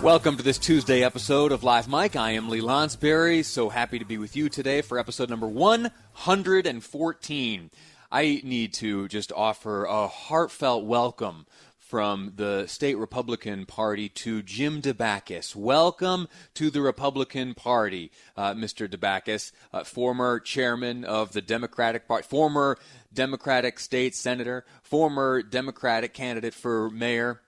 Welcome to this Tuesday episode of Live Mike. I am Lee Lonsberry. So happy to be with you today for episode number 114. I need to just offer a heartfelt welcome from the state Republican Party to Jim Dabakis. Welcome to the Republican Party, uh, Mr. Dabakis, uh, former chairman of the Democratic Party, former Democratic state senator, former Democratic candidate for mayor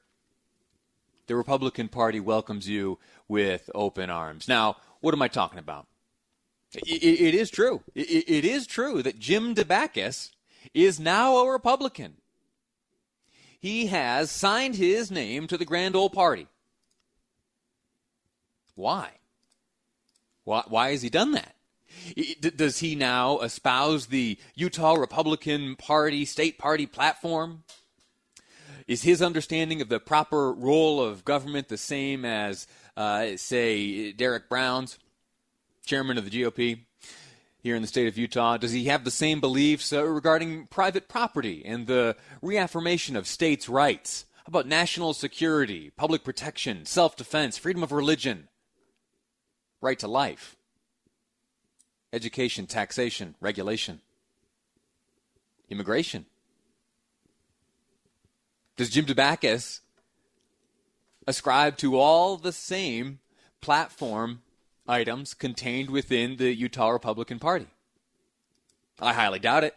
the Republican Party welcomes you with open arms. Now, what am I talking about? it, it is true. It, it is true that Jim Dabakis is now a Republican. He has signed his name to the Grand Old Party. Why? Why, why has he done that? Does he now espouse the Utah Republican Party state party platform? Is his understanding of the proper role of government the same as, uh, say, Derek Brown's, chairman of the GOP here in the state of Utah? Does he have the same beliefs uh, regarding private property and the reaffirmation of states' rights? How about national security, public protection, self defense, freedom of religion, right to life, education, taxation, regulation, immigration? Does Jim Dabakis ascribe to all the same platform items contained within the Utah Republican Party? I highly doubt it.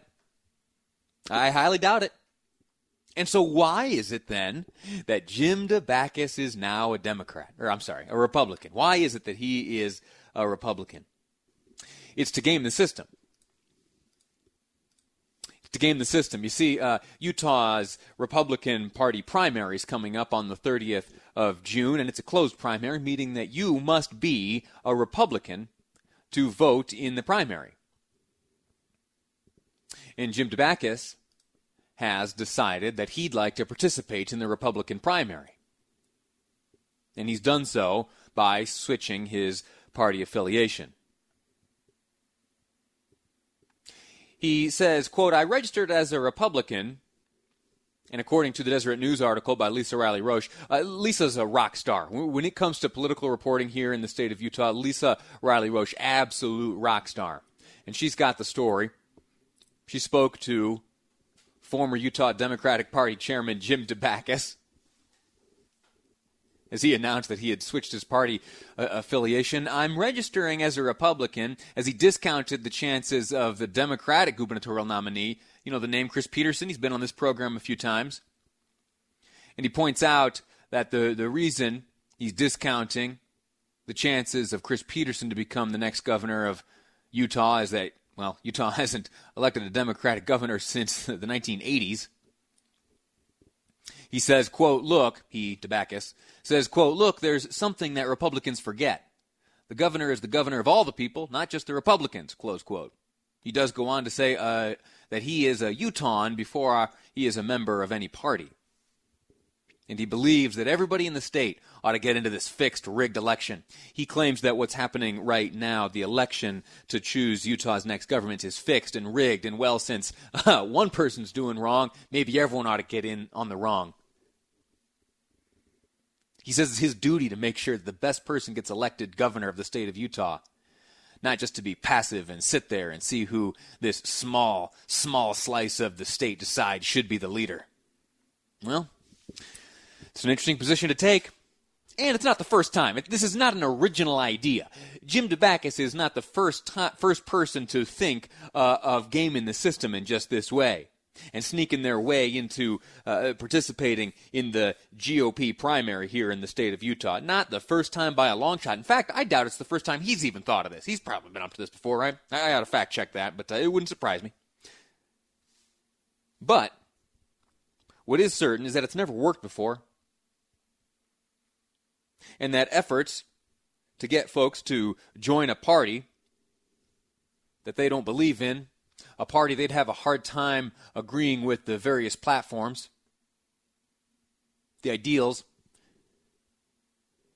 I highly doubt it. And so, why is it then that Jim Dabakis is now a Democrat? Or, I'm sorry, a Republican. Why is it that he is a Republican? It's to game the system to game the system. You see, uh, Utah's Republican Party primary is coming up on the 30th of June, and it's a closed primary, meaning that you must be a Republican to vote in the primary. And Jim Dabakis has decided that he'd like to participate in the Republican primary. And he's done so by switching his party affiliation. He says, quote, I registered as a Republican, and according to the Deseret News article by Lisa Riley Roche, uh, Lisa's a rock star. When it comes to political reporting here in the state of Utah, Lisa Riley Roche, absolute rock star. And she's got the story. She spoke to former Utah Democratic Party Chairman Jim Dabakis as he announced that he had switched his party uh, affiliation. I'm registering as a Republican as he discounted the chances of the Democratic gubernatorial nominee. You know, the name Chris Peterson. He's been on this program a few times. And he points out that the, the reason he's discounting the chances of Chris Peterson to become the next governor of Utah is that, well, Utah hasn't elected a Democratic governor since the 1980s. He says, quote, look, he, Dabakis, says, quote, look, there's something that Republicans forget. The governor is the governor of all the people, not just the Republicans, close quote. He does go on to say uh, that he is a Utahn before uh, he is a member of any party. And he believes that everybody in the state ought to get into this fixed, rigged election. He claims that what's happening right now, the election to choose Utah's next government, is fixed and rigged. And well, since uh, one person's doing wrong, maybe everyone ought to get in on the wrong. He says it's his duty to make sure that the best person gets elected governor of the state of Utah, not just to be passive and sit there and see who this small, small slice of the state decides should be the leader. Well, it's an interesting position to take. And it's not the first time. This is not an original idea. Jim Dabakis is not the first first person to think uh, of gaming the system in just this way and sneaking their way into uh, participating in the GOP primary here in the state of Utah. Not the first time by a long shot. In fact, I doubt it's the first time he's even thought of this. He's probably been up to this before, right? I, ought to fact check that, but uh, it wouldn't surprise me. But what is certain is that it's never worked before, and that efforts to get folks to join a party that they don't believe in, a party they'd have a hard time agreeing with the various platforms, the ideals.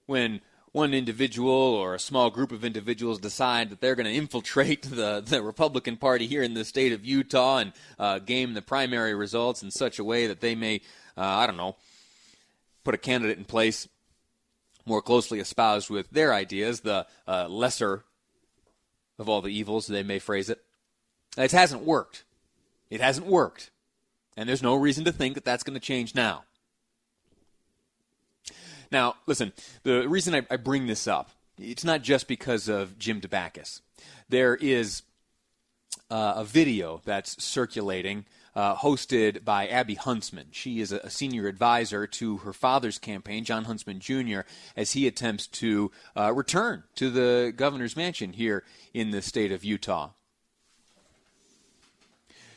When one individual or a small group of individuals decide that they're going to infiltrate the, the Republican Party here in the state of Utah and uh, game the primary results in such a way that they may, uh, I don't know, put a candidate in place more closely espoused with their ideas, the uh, lesser of all the evils, they may phrase it. It hasn't worked. It hasn't worked. And there's no reason to think that that's going to change now. Now, listen, the reason I, I bring this up, it's not just because of Jim Dabakis. There is uh, a video that's circulating uh, hosted by Abby Huntsman. She is a, senior advisor to her father's campaign, Jon Huntsman Jr., as he attempts to uh, return to the governor's mansion here in the state of Utah.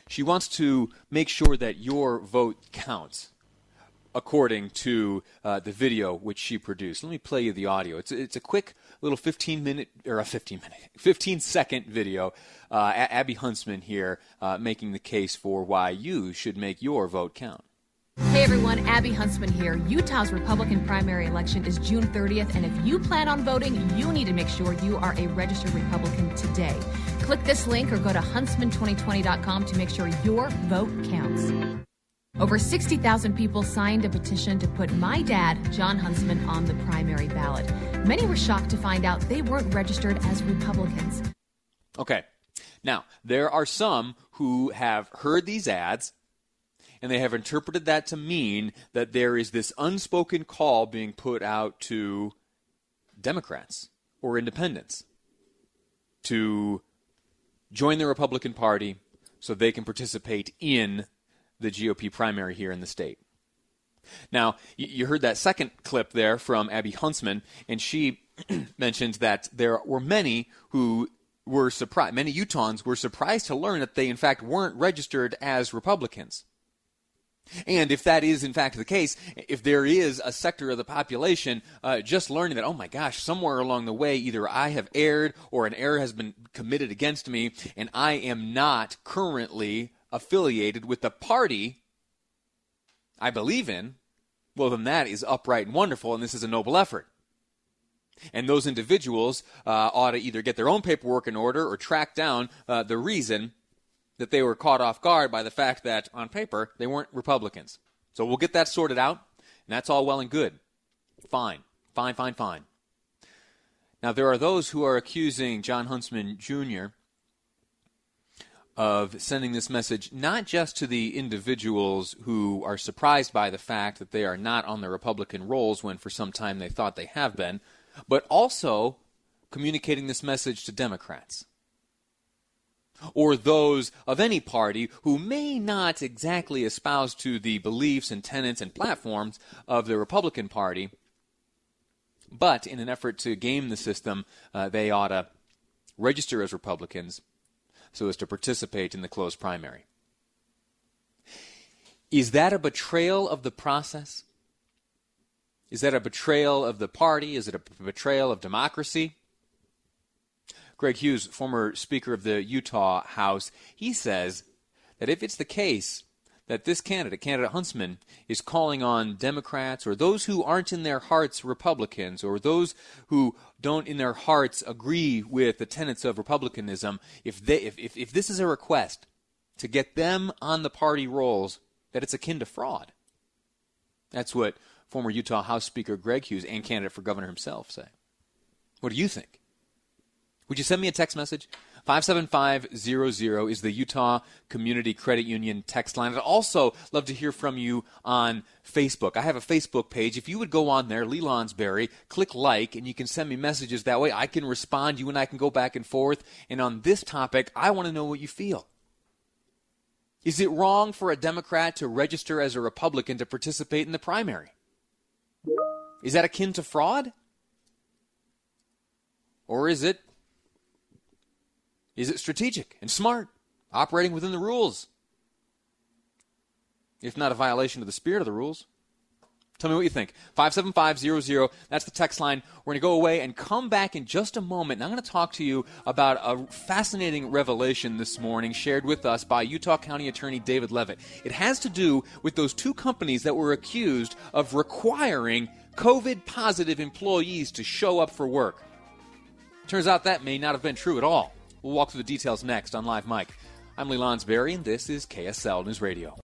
She wants to make sure that your vote counts according to uh, the video which she produced. Let me play you the audio. It's it's a quick little 15 minute or a 15 minute 15 second video. Uh, Abby Huntsman here uh, making the case for why you should make your vote count. Hey everyone, Abby Huntsman here. Utah's Republican primary election is June 30th, and if you plan on voting, you need to make sure you are a registered Republican today. Click this link or go to huntsman2020.com to make sure your vote counts. Over 60,000 people signed a petition to put my dad, Jon Huntsman, on the primary ballot. Many were shocked to find out they weren't registered as Republicans. Okay. Now, there are some who have heard these ads and they have interpreted that to mean that there is this unspoken call being put out to Democrats or independents to join the Republican Party so they can participate in the GOP primary here in the state. Now, you heard that second clip there from Abby Huntsman, and she mentioned that there were many who were surprised, many Utahns were surprised to learn that they, in fact, weren't registered as Republicans. And if that is in fact the case, if there is a sector of the population uh, just learning that, oh my gosh, somewhere along the way, either I have erred or an error has been committed against me, and I am not currently affiliated with the party I believe in, well, then that is upright and wonderful, and this is a noble effort. And those individuals uh, ought to either get their own paperwork in order or track down uh, the reason that they were caught off guard by the fact that, on paper, they weren't Republicans. So we'll get that sorted out, and that's all well and good. Fine. Fine, fine, fine. Now, there are those who are accusing Jon Huntsman Jr. of sending this message not just to the individuals who are surprised by the fact that they are not on the Republican rolls when for some time they thought they have been, but also communicating this message to Democrats or those of any party who may not exactly espouse to the beliefs and tenets and platforms of the Republican Party, but in an effort to game the system, uh, they ought to register as Republicans so as to participate in the closed primary. Is that a betrayal of the process? Is that a betrayal of the party? Is it a betrayal of democracy? Greg Hughes, former Speaker of the Utah House, he says that if it's the case that this candidate, candidate Huntsman, is calling on Democrats or those who aren't in their hearts Republicans or those who don't in their hearts agree with the tenets of Republicanism, if, they, if, if, if this is a request to get them on the party rolls, that it's akin to fraud. That's what former Utah House Speaker Greg Hughes and candidate for governor himself say. What do you think? Would you send me a text message? 57500 is the Utah Community Credit Union text line. I'd also love to hear from you on Facebook. I have a Facebook page. If you would go on there, Lee Lonsberry, click like, and you can send me messages that way. I can respond. You and I can go back and forth. And on this topic, I want to know what you feel. Is it wrong for a Democrat to register as a Republican to participate in the primary? Is that akin to fraud? Or is it is it strategic and smart, operating within the rules? If not a violation of the spirit of the rules. Tell me what you think. 57500, that's the text line. We're going to go away and come back in just a moment. And I'm going to talk to you about a fascinating revelation this morning shared with us by Utah County Attorney David Leavitt. It has to do with those two companies that were accused of requiring COVID positive employees to show up for work. Turns out that may not have been true at all. We'll walk through the details next on Live Mike. I'm Lee Lonsberry, and this is KSL News Radio.